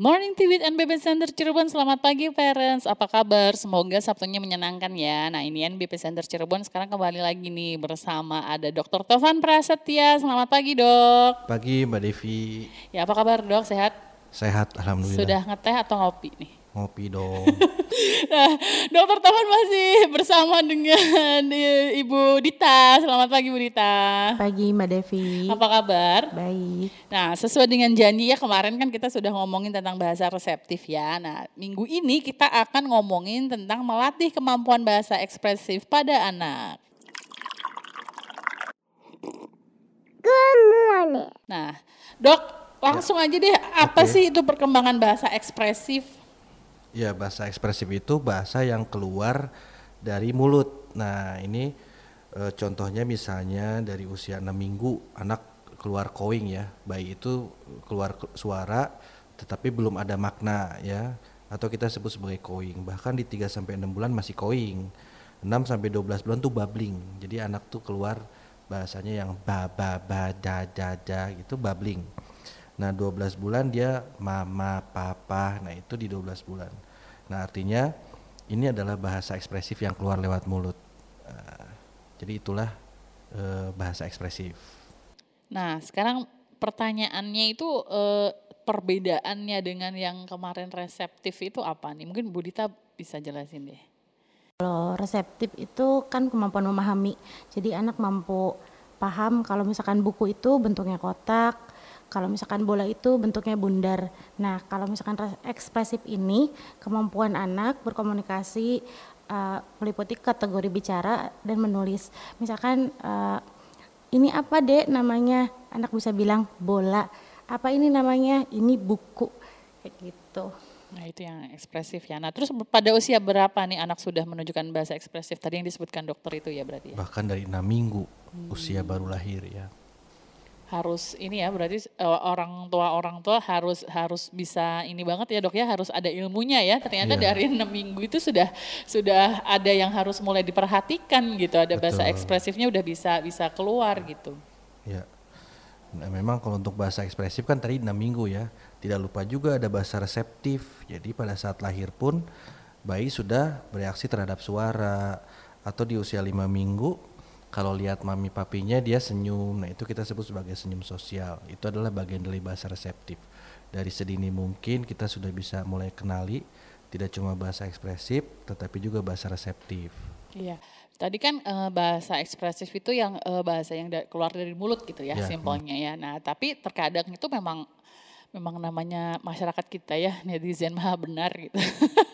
Morning TV with NBP Center Cirebon, selamat pagi parents, apa kabar? Semoga Sabtunya menyenangkan ya. Nah ini NBP Center Cirebon sekarang kembali lagi nih bersama ada Dr. Tovan Prasetya. Selamat pagi dok. Pagi Mbak Devi. Ya apa kabar dok, sehat? Sehat Alhamdulillah. Sudah ngeteh atau ngopi nih? Ngopi dong. nah, dokter Taman masih bersama dengan Ibu Dita. Selamat pagi Bu Dita. Pagi Mbak Devi. Apa kabar? Baik. Nah, sesuai dengan janji ya kemarin kan kita sudah ngomongin tentang bahasa reseptif ya. Nah, minggu ini kita akan ngomongin tentang melatih kemampuan bahasa ekspresif pada anak. Good morning. Nah, Dok, langsung aja deh apa Oke. sih itu perkembangan bahasa ekspresif? Ya bahasa ekspresif itu bahasa yang keluar dari mulut. Nah ini eh, contohnya misalnya dari usia 6 minggu anak keluar kowing ya. Bayi itu keluar ke- suara tetapi belum ada makna ya. Atau kita sebut sebagai kowing. Bahkan di 3 sampai 6 bulan masih kowing. 6 sampai 12 bulan tuh babbling. Jadi anak tuh keluar bahasanya yang ba ba ba da da da gitu babbling. Nah 12 bulan dia mama, papa, nah itu di 12 bulan. Nah artinya ini adalah bahasa ekspresif yang keluar lewat mulut. Nah, jadi itulah eh, bahasa ekspresif. Nah, sekarang pertanyaannya itu eh, perbedaannya dengan yang kemarin reseptif itu apa nih? Mungkin Bu Dita bisa jelasin deh. Kalau reseptif itu kan kemampuan memahami. Jadi anak mampu paham kalau misalkan buku itu bentuknya kotak, kalau misalkan bola itu bentuknya bundar. Nah, kalau misalkan res- ekspresif ini kemampuan anak berkomunikasi eh, meliputi kategori bicara dan menulis. Misalkan eh, ini apa dek namanya? Anak bisa bilang bola. Apa ini namanya? Ini buku. Kayak gitu. Nah, itu yang ekspresif ya. Nah, terus pada usia berapa nih anak sudah menunjukkan bahasa ekspresif? Tadi yang disebutkan dokter itu ya berarti ya. Bahkan dari enam minggu usia baru lahir ya. Harus ini ya berarti eh, orang tua orang tua harus harus bisa ini banget ya dok ya harus ada ilmunya ya. Ternyata Iya. dari enam minggu itu sudah sudah ada yang harus mulai diperhatikan gitu. Ada bahasa Betul. ekspresifnya udah bisa bisa keluar gitu. Ya. Nah, memang kalau untuk bahasa ekspresif kan tadi 6 minggu ya. Tidak lupa juga ada bahasa reseptif. Jadi pada saat lahir pun bayi sudah bereaksi terhadap suara atau di usia 5 minggu kalau lihat mami papinya dia senyum. Nah, itu kita sebut sebagai senyum sosial. Itu adalah bagian dari bahasa reseptif. Dari sedini mungkin kita sudah bisa mulai kenali tidak cuma bahasa ekspresif tetapi juga bahasa reseptif. Iya. Tadi kan eh, bahasa ekspresif itu yang eh, bahasa yang da- keluar dari mulut gitu ya, Ya, simpelnya ya. Nah, tapi terkadang itu memang memang namanya masyarakat kita ya netizen maha benar gitu.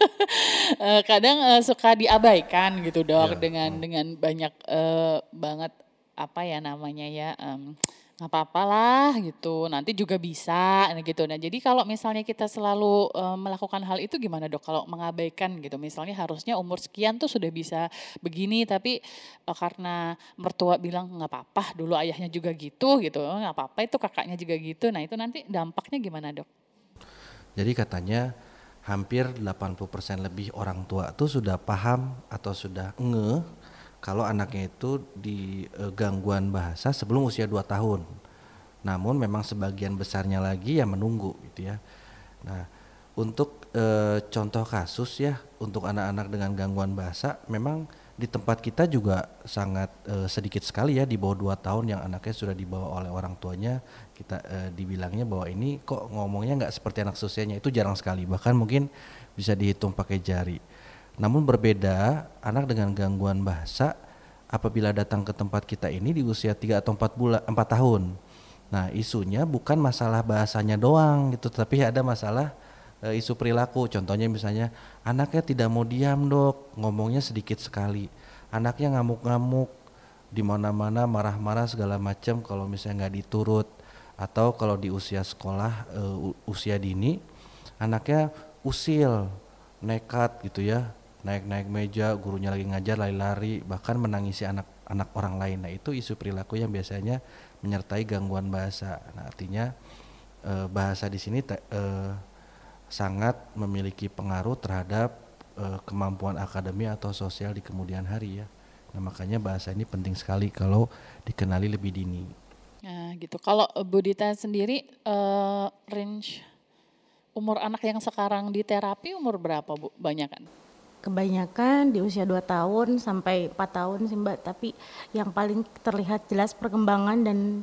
Eh, kadang eh, suka diabaikan gitu dok Ya, dengan dengan banyak eh, banget apa ya namanya ya em, nggak apa-apa lah gitu nanti juga bisa nah gitu. Nah jadi kalau misalnya kita selalu eh, melakukan hal itu gimana dok? Kalau mengabaikan gitu misalnya harusnya umur sekian tuh sudah bisa begini tapi eh, karena mertua bilang nggak apa-apa dulu ayahnya juga gitu gitu. "Oh, nggak apa-apa itu kakaknya juga gitu. Nah itu nanti dampaknya gimana dok? Jadi katanya hampir 80% lebih orang tua tuh sudah paham atau sudah nge kalau anaknya itu di eh, gangguan bahasa sebelum usia 2 tahun. Namun memang sebagian besarnya lagi yang menunggu gitu ya. Nah, untuk eh, contoh kasus ya untuk anak-anak dengan gangguan bahasa memang di tempat kita juga sangat eh, sedikit sekali ya di bawah 2 tahun yang anaknya sudah dibawa oleh orang tuanya kita eh, dibilangnya bahwa ini kok ngomongnya nggak seperti anak seusianya itu jarang sekali bahkan mungkin bisa dihitung pakai jari. Namun berbeda anak dengan gangguan bahasa apabila datang ke tempat kita ini di usia 3 atau 4 bulan 4 tahun. Nah, isunya bukan masalah bahasanya doang gitu, tapi ada masalah e, isu perilaku. Contohnya misalnya anaknya tidak mau diam, Dok, ngomongnya sedikit sekali. Anaknya ngamuk-ngamuk di mana-mana marah-marah segala macam kalau misalnya nggak diturut atau kalau di usia sekolah e, usia dini anaknya usil, nekat gitu ya. Naik-naik meja, gurunya lagi ngajar lari-lari, bahkan menangisi anak-anak orang lain. Nah, itu isu perilaku yang biasanya menyertai gangguan bahasa. Nah, artinya eh, bahasa di sini te- eh, sangat memiliki pengaruh terhadap eh, kemampuan akademi atau sosial di kemudian hari ya. Nah, makanya bahasa ini penting sekali kalau dikenali lebih dini. Nah gitu. Kalau eh, Bu Dita sendiri eh, range umur anak yang sekarang di terapi umur berapa Bu? Banyak kan? Kebanyakan di usia 2 tahun sampai 4 tahun sih Mbak, tapi yang paling terlihat jelas perkembangan dan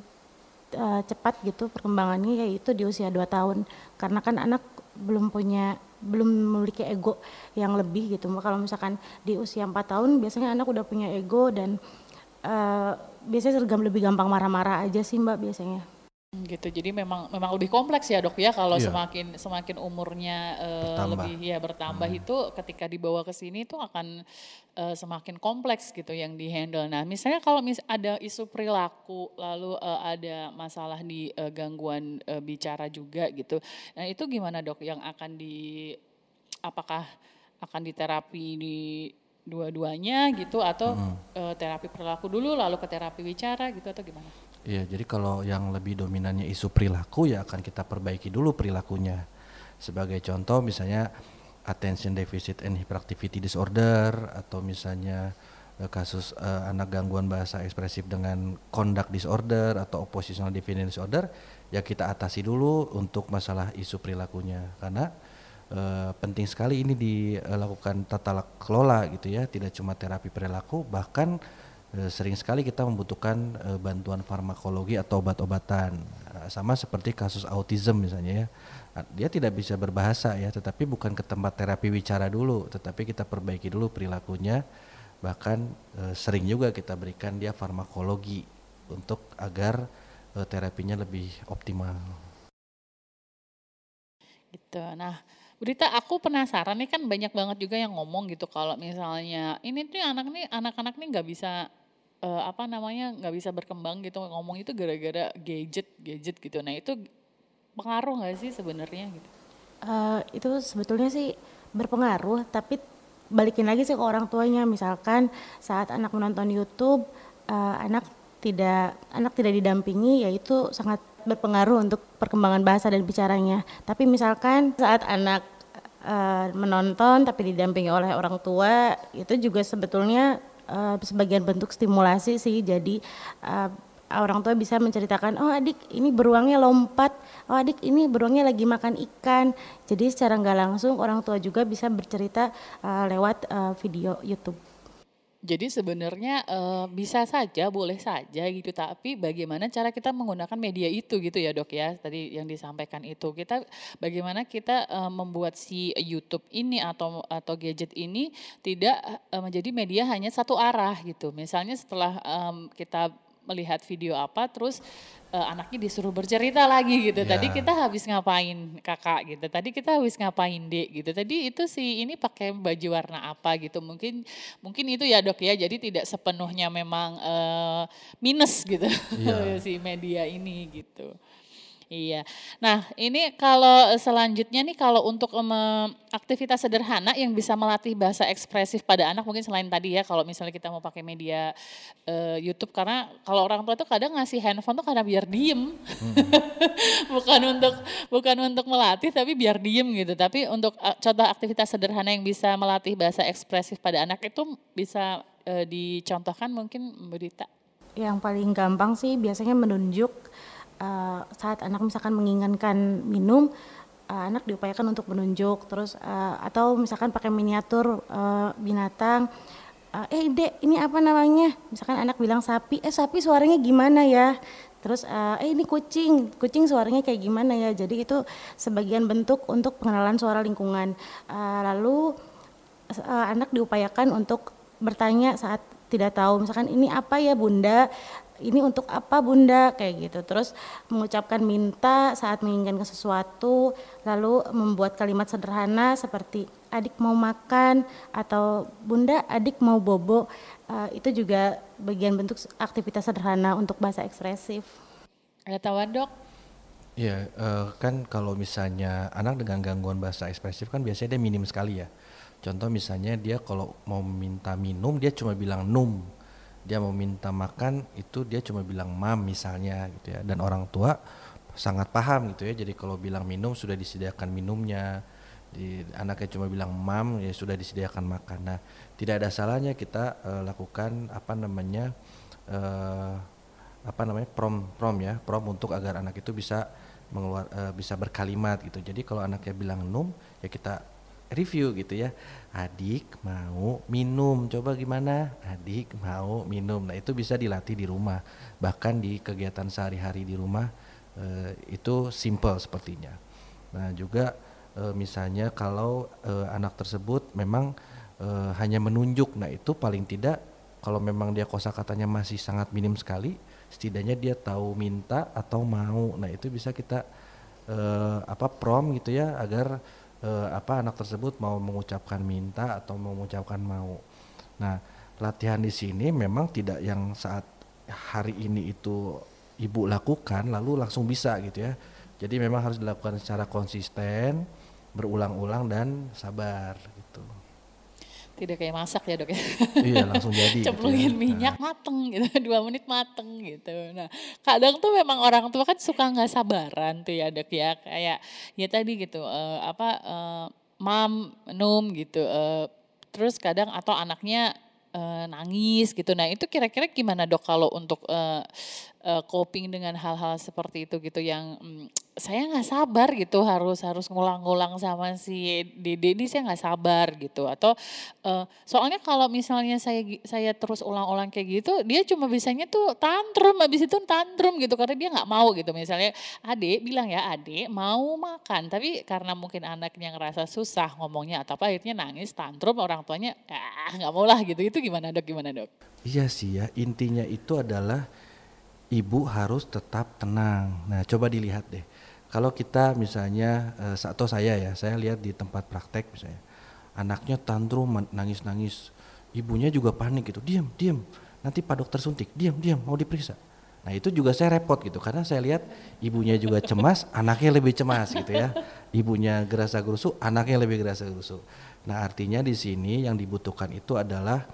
uh, cepat gitu perkembangannya yaitu di usia 2 tahun. Karena kan anak belum punya belum memiliki ego yang lebih gitu. Kalau misalkan di usia 4 tahun biasanya anak udah punya ego dan uh, biasanya lebih gampang marah-marah aja sih Mbak biasanya gitu jadi memang memang lebih kompleks ya dok ya kalau yeah. semakin semakin umurnya uh, lebih ya bertambah hmm. itu ketika dibawa ke sini itu akan uh, semakin kompleks gitu yang dihandle nah misalnya kalau mis ada isu perilaku lalu uh, ada masalah di uh, gangguan uh, bicara juga gitu nah itu gimana dok yang akan di apakah akan diterapi di dua-duanya gitu atau hmm. uh, terapi perilaku dulu lalu ke terapi bicara gitu atau gimana Iya, jadi kalau yang lebih dominannya isu perilaku ya akan kita perbaiki dulu perilakunya. Sebagai contoh misalnya attention deficit and hyperactivity disorder atau misalnya uh, kasus uh, anak gangguan bahasa ekspresif dengan conduct disorder atau oppositional defiance disorder ya kita atasi dulu untuk masalah isu perilakunya karena uh, penting sekali ini dilakukan tata kelola gitu ya tidak cuma terapi perilaku bahkan Eh, sering sekali kita membutuhkan uh, bantuan farmakologi atau obat-obatan. Uh, sama seperti kasus autism misalnya ya. Dia tidak bisa berbahasa ya tetapi bukan ke tempat terapi bicara dulu. Tetapi kita perbaiki dulu perilakunya. Bahkan sering juga kita berikan dia farmakologi untuk agar terapinya lebih optimal. Gitu. Nah Berita aku penasaran nih kan banyak banget juga yang ngomong gitu kalau misalnya ini tuh anak nih anak-anak nih nggak bisa uh, apa namanya nggak bisa berkembang gitu ngomong itu gara-gara gadget gadget gitu. Nah itu pengaruh nggak sih sebenarnya gitu? Uh, itu sebetulnya sih berpengaruh tapi balikin lagi sih ke orang tuanya. Misalkan saat anak menonton YouTube uh, anak tidak anak tidak didampingi yaitu sangat berpengaruh untuk perkembangan bahasa dan bicaranya. Tapi misalkan saat anak uh, menonton tapi didampingi oleh orang tua itu juga sebetulnya uh, sebagian bentuk stimulasi sih. Jadi uh, orang tua bisa menceritakan oh adik ini beruangnya lompat. Oh adik ini beruangnya lagi makan ikan. Jadi secara nggak langsung orang tua juga bisa bercerita uh, lewat uh, video YouTube jadi sebenarnya uh, bisa saja, boleh saja gitu, tapi bagaimana cara kita menggunakan media itu gitu ya dok ya, tadi yang disampaikan itu. Kita bagaimana kita uh, membuat si YouTube ini atau atau gadget ini tidak uh, menjadi media hanya satu arah gitu. Misalnya setelah um, kita melihat video apa terus uh, anaknya disuruh bercerita lagi gitu. Yeah. Tadi kita habis ngapain kakak gitu. Tadi kita habis ngapain dek gitu. Tadi itu sih ini pakai baju warna apa gitu. Mungkin mungkin itu ya dok ya. Jadi tidak sepenuhnya memang uh, minus gitu yeah. si media ini gitu. Iya. Nah, ini kalau selanjutnya nih kalau untuk um, aktivitas sederhana yang bisa melatih bahasa ekspresif pada anak mungkin selain tadi ya kalau misalnya kita mau pakai media uh, YouTube karena kalau orang tua tuh kadang ngasih handphone tuh karena biar diem. Hmm. bukan untuk bukan untuk melatih tapi biar diem gitu. Tapi untuk contoh aktivitas sederhana yang bisa melatih bahasa ekspresif pada anak itu bisa uh, dicontohkan mungkin Berita. Yang paling gampang sih biasanya menunjuk uh, saat anak misalkan menginginkan minum uh, anak diupayakan untuk menunjuk. Terus uh, atau misalkan pakai miniatur uh, binatang. Uh, eh dek ini apa namanya? Misalkan anak bilang sapi. Eh sapi suaranya gimana ya? Terus uh, eh ini kucing. Kucing suaranya kayak gimana ya? Jadi itu sebagian bentuk untuk pengenalan suara lingkungan. Uh, lalu uh, anak diupayakan untuk bertanya saat tidak tahu. Misalkan ini apa ya bunda ini untuk apa bunda? Kayak gitu. Terus mengucapkan minta saat menginginkan sesuatu lalu membuat kalimat sederhana seperti adik mau makan atau bunda adik mau bobo. Uh, itu juga bagian bentuk aktivitas sederhana untuk bahasa ekspresif. Ada tawa dok? Ya, uh, kan kalau misalnya anak dengan gangguan bahasa ekspresif kan biasanya dia minim sekali ya. Contoh misalnya dia kalau mau minta minum dia cuma bilang num dia mau minta makan itu dia cuma bilang mam misalnya gitu ya. Dan orang tua sangat paham gitu ya. Jadi kalau bilang minum sudah disediakan minumnya. Di anaknya cuma bilang mam ya sudah disediakan makan. Nah tidak ada salahnya kita uh, lakukan apa namanya uh, apa namanya prom prom ya. Prom untuk agar anak itu bisa mengeluar uh, bisa berkalimat gitu. Jadi kalau anaknya bilang num ya kita review gitu ya. Adik mau minum, coba gimana? Adik mau minum. Nah, itu bisa dilatih di rumah. Bahkan di kegiatan sehari-hari di rumah uh, itu simple sepertinya. Nah, juga uh, misalnya kalau uh, anak tersebut memang uh, hanya menunjuk. Nah, itu paling tidak kalau memang dia kosakatanya masih sangat minim sekali, setidaknya dia tahu minta atau mau. Nah, itu bisa kita uh, apa prom gitu ya agar uh, apa anak tersebut mau mengucapkan minta atau mengucapkan mau. Nah, latihan di sini memang tidak yang saat hari ini itu ibu lakukan lalu langsung bisa gitu ya. Jadi memang harus dilakukan secara konsisten, berulang-ulang dan sabar tidak kayak masak ya dok ya? Iya langsung jadi cemplungin gitu ya. minyak nah. mateng gitu. Dua menit mateng gitu. Nah kadang tuh memang orang tua kan suka nggak sabaran tuh ya dok ya? Kayak ya tadi gitu uh, apa uh, mam num gitu uh, terus kadang atau anaknya uh, nangis gitu. Nah itu kira-kira gimana dok kalau untuk uh, uh, coping dengan hal-hal seperti itu gitu yang um, saya nggak sabar gitu harus harus ngulang-ngulang sama si Dede ini saya nggak sabar gitu. Atau uh, soalnya kalau misalnya saya saya terus ulang-ulang kayak gitu dia cuma bisanya tuh tantrum habis itu tantrum gitu karena dia nggak mau gitu. Misalnya adik bilang ya adik mau makan. Tapi karena mungkin anaknya ngerasa susah ngomongnya atau apa akhirnya nangis tantrum orang tuanya ah nggak mau lah gitu. Itu gimana dok? Gimana dok? Iya sih ya intinya itu adalah ibu harus tetap tenang. Nah coba dilihat deh kalau kita misalnya uh, atau saya ya, saya lihat di tempat praktek misalnya, anaknya tantrum nangis-nangis, ibunya juga panik gitu, diam, diam, nanti pak dokter suntik, diam, diam, mau diperiksa. Nah itu juga saya repot gitu, karena saya lihat ibunya juga cemas, anaknya lebih cemas gitu ya. Ibunya gerasa gerusu, anaknya lebih gerasa gerusu. Nah artinya di sini yang dibutuhkan itu adalah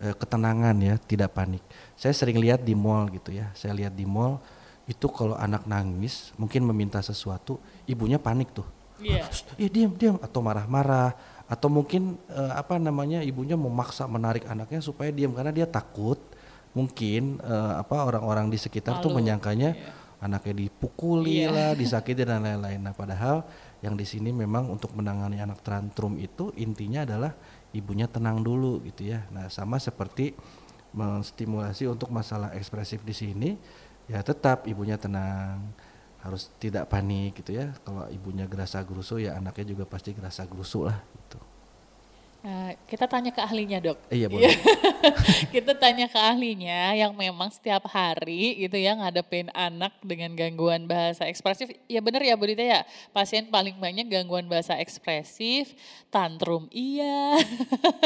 e, ketenangan ya, tidak panik. Saya sering lihat di mall gitu ya, saya lihat di mall itu kalau anak nangis mungkin meminta sesuatu ibunya panik tuh yeah. eh diam diam atau marah-marah atau mungkin uh, apa namanya ibunya memaksa menarik anaknya supaya diam karena dia takut mungkin uh, apa orang-orang di sekitar Malu. tuh menyangkanya yeah. anaknya dipukuli yeah. lah disakiti dan lain-lain nah padahal yang di sini memang untuk menangani anak tantrum itu intinya adalah ibunya tenang dulu gitu ya. Nah sama seperti menstimulasi untuk masalah ekspresif di sini ya tetap ibunya tenang harus tidak panik gitu ya. Kalau ibunya gerasa gerusu ya anaknya juga pasti gerasa gerusu lah gitu Nah, kita tanya ke ahlinya dok. Iya boleh. kita tanya ke ahlinya yang memang setiap hari gitu ya ngadepin anak dengan gangguan bahasa ekspresif. Ya benar ya Bu Dita ya, pasien paling banyak gangguan bahasa ekspresif, tantrum iya,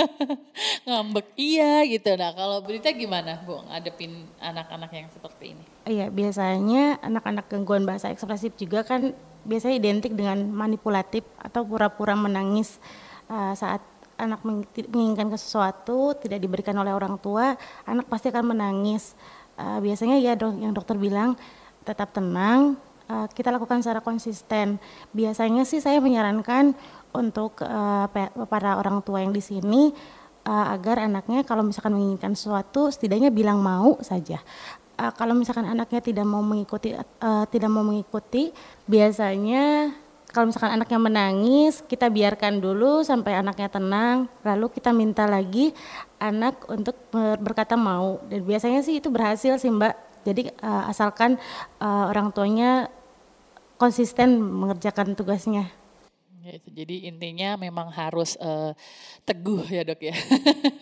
ngambek iya gitu. Nah kalau Bu Dita gimana Bu ngadepin anak-anak yang seperti ini? Iya biasanya anak-anak gangguan bahasa ekspresif juga kan biasanya identik dengan manipulatif atau pura-pura menangis uh, saat anak menginginkan sesuatu tidak diberikan oleh orang tua, anak pasti akan menangis. Uh, biasanya ya dok, yang dokter bilang tetap tenang, uh, kita lakukan secara konsisten. Biasanya sih saya menyarankan untuk uh, para orang tua yang di sini uh, agar anaknya kalau misalkan menginginkan sesuatu setidaknya bilang mau saja. Uh, kalau misalkan anaknya tidak mau mengikuti uh, tidak mau mengikuti, biasanya kalau misalkan anaknya menangis, kita biarkan dulu sampai anaknya tenang, lalu kita minta lagi anak untuk berkata mau. Dan biasanya sih itu berhasil sih Mbak. Jadi uh, asalkan uh, orang tuanya konsisten mengerjakan tugasnya. Gitu. Jadi intinya memang harus uh, teguh ya dok ya.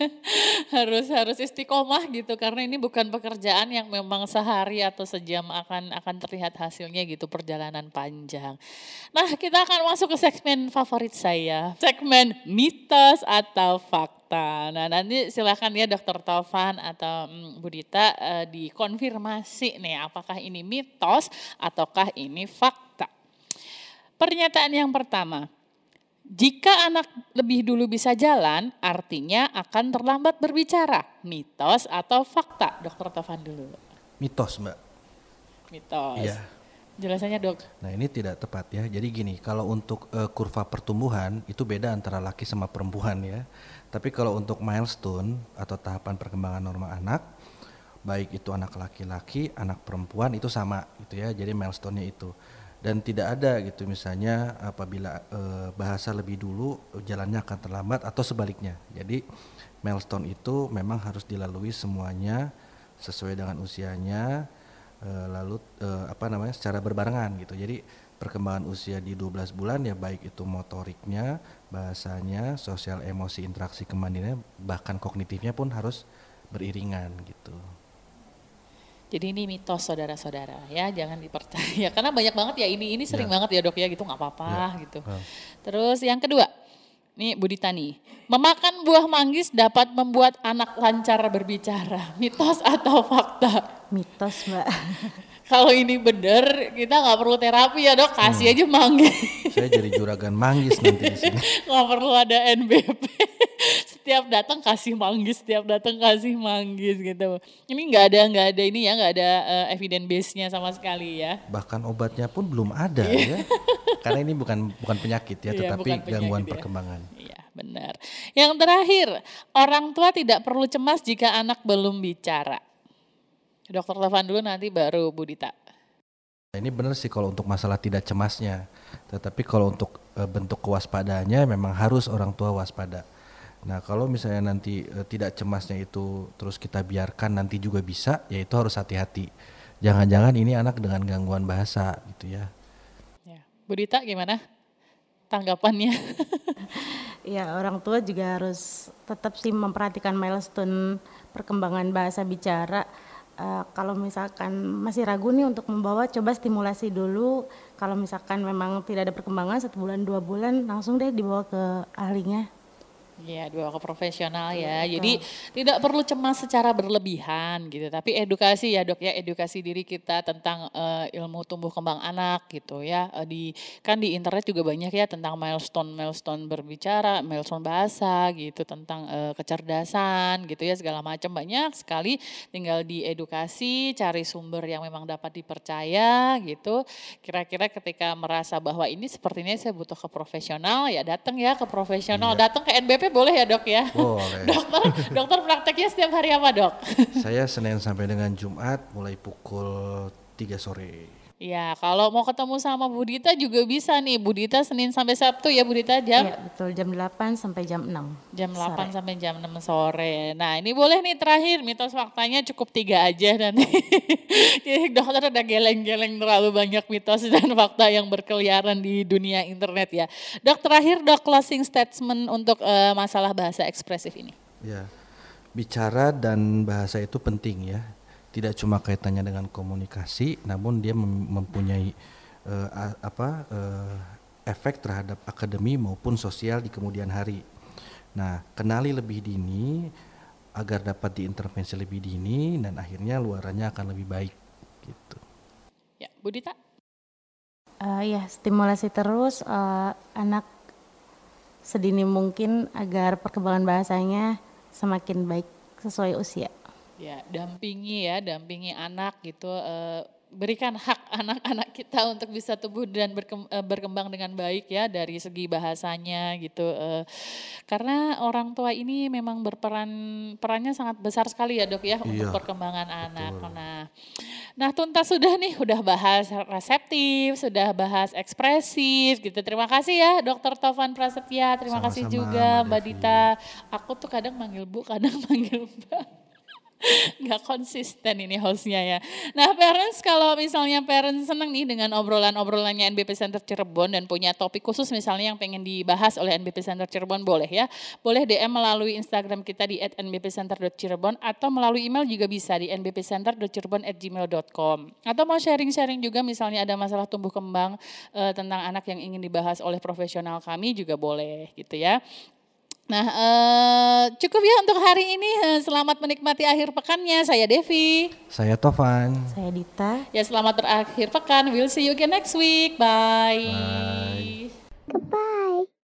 harus harus istiqomah gitu karena ini bukan pekerjaan yang memang sehari atau sejam akan akan terlihat hasilnya gitu perjalanan panjang. Nah kita akan masuk ke segmen favorit saya, segmen mitos atau fakta. Nah nanti silakan ya Dokter Tovan atau Budita uh, dikonfirmasi nih apakah ini mitos ataukah ini fakta. Pernyataan yang pertama, jika anak lebih dulu bisa jalan, artinya akan terlambat berbicara. Mitos atau fakta? Dokter Tovan dulu. Mitos, Mbak. Mitos. Iya. Jelasannya dok. Nah ini tidak tepat ya. Jadi gini, kalau untuk uh, kurva pertumbuhan itu beda antara laki sama perempuan ya. Tapi kalau untuk milestone atau tahapan perkembangan normal anak, baik itu anak laki-laki, anak perempuan itu sama gitu ya. Jadi milestone-nya itu. Dan tidak ada gitu misalnya apabila eh, bahasa lebih dulu jalannya akan terlambat atau sebaliknya. Jadi milestone itu memang harus dilalui semuanya sesuai dengan usianya eh, lalu eh, apa namanya secara berbarengan gitu. Jadi perkembangan usia di 12 bulan ya baik itu motoriknya, bahasanya, sosial emosi, interaksi kemandiriannya bahkan kognitifnya pun harus beriringan gitu. Jadi ini mitos saudara-saudara ya, jangan dipercaya karena banyak banget ya ini ini sering Ya. banget ya dok ya gitu nggak apa-apa Ya. gitu. Ah. Terus yang kedua, nih Budita nih, memakan buah manggis dapat membuat anak lancar berbicara, mitos atau fakta? Mitos mbak. Kalau ini bener, kita nggak perlu terapi ya dok, kasih aja manggis. Saya jadi juragan manggis nanti di sini. nggak perlu ada NBP. Setiap datang kasih manggis, setiap datang kasih manggis gitu. Ini nggak ada nggak ada ini ya, nggak ada eh, evidence base-nya sama sekali ya. Bahkan obatnya pun belum ada ya. Karena ini bukan bukan penyakit ya, Iya, tetapi bukan penyakit gangguan ya. perkembangan. Iya, benar. Yang terakhir, orang tua tidak perlu cemas jika anak belum bicara. Dokter Levan dulu nanti baru Budita. Nah, Ini benar sih kalau untuk masalah tidak cemasnya. Tetapi kalau untuk eh, bentuk kewaspadaannya memang harus orang tua waspada. Nah, kalau misalnya nanti eh, tidak cemasnya itu terus kita biarkan nanti juga bisa, ya itu harus hati-hati. Jangan-jangan ini anak dengan gangguan bahasa gitu ya. Ya. Budita gimana tanggapannya? Ya orang tua juga harus tetap sih memperhatikan milestone perkembangan bahasa bicara. Eh, kalau misalkan masih ragu nih untuk membawa, coba stimulasi dulu. Kalau misalkan memang tidak ada perkembangan satu bulan dua bulan, langsung deh dibawa ke ahlinya. Ya, dua ke profesional ya. Jadi tidak perlu cemas secara berlebihan gitu. Tapi edukasi ya dok ya, edukasi diri kita tentang eh, ilmu tumbuh kembang anak gitu ya. Eh, di kan di internet juga banyak ya tentang milestone milestone berbicara, milestone bahasa gitu, tentang eh, kecerdasan gitu ya segala macam banyak sekali. Tinggal diedukasi, cari sumber yang memang dapat dipercaya gitu. Kira-kira ketika merasa bahwa ini sepertinya saya butuh ke profesional ya datang ya ke profesional, datang ke NBP boleh ya dok ya. Boleh. dokter dokter prakteknya setiap hari apa dok? Saya Senin sampai dengan Jumat mulai pukul 3 sore. Ya kalau mau ketemu sama Budita juga bisa nih Budita Senin sampai Sabtu ya Budita jam Iya betul jam 8 sampai jam 6. jam 8 sore. sampai jam 6 sore. Nah ini boleh nih terakhir mitos faktanya cukup tiga aja nanti. Jadi dokter udah geleng-geleng terlalu banyak mitos dan fakta yang berkeliaran di dunia internet ya. Dok terakhir dok closing statement untuk eh, masalah bahasa ekspresif ini. Ya, bicara dan bahasa itu penting ya. Tidak cuma kaitannya dengan komunikasi, namun dia mem- mempunyai a- apa eh, efek terhadap akademi maupun sosial di kemudian hari. Nah, kenali lebih dini agar dapat diintervensi lebih dini dan akhirnya luarannya akan lebih baik gitu. Ya, Budita. Eh, ya stimulasi terus eh, anak sedini mungkin agar perkembangan bahasanya semakin baik sesuai usia. Ya, dampingi ya, dampingi anak gitu. eh, berikan hak anak-anak kita untuk bisa tumbuh dan eh, berkembang dengan baik ya dari segi bahasanya gitu. eh. karena orang tua ini memang berperan perannya sangat besar sekali ya dok ya untuk Iya, perkembangan anak. Nah, nah tuntas sudah nih, udah bahas reseptif, sudah bahas ekspresif gitu. Terima kasih ya Dokter Tovan Prasetya, terima kasih Sama-sama, juga Mbak. Dita. Aku tuh kadang manggil Bu, kadang manggil Mbak. Nggak konsisten ini hostnya ya. Nah parents kalau misalnya parents senang nih dengan obrolan-obrolannya NBP Center Cirebon dan punya topik khusus misalnya yang pengen dibahas oleh NBP Center Cirebon boleh ya. Boleh DM melalui Instagram kita di @nbpcenter.cirebon atau melalui email juga bisa di nbpcenter.cirebon@gmail.com. Atau mau sharing-sharing juga misalnya ada masalah tumbuh kembang eh, tentang anak yang ingin dibahas oleh profesional kami juga boleh gitu ya. Nah, eh, cukup ya untuk hari ini. Eh, selamat menikmati akhir pekannya. Saya Devi. Saya Tovan. Saya Dita. Ya, selamat berakhir pekan. We'll see you again next week. Bye. Bye. Goodbye.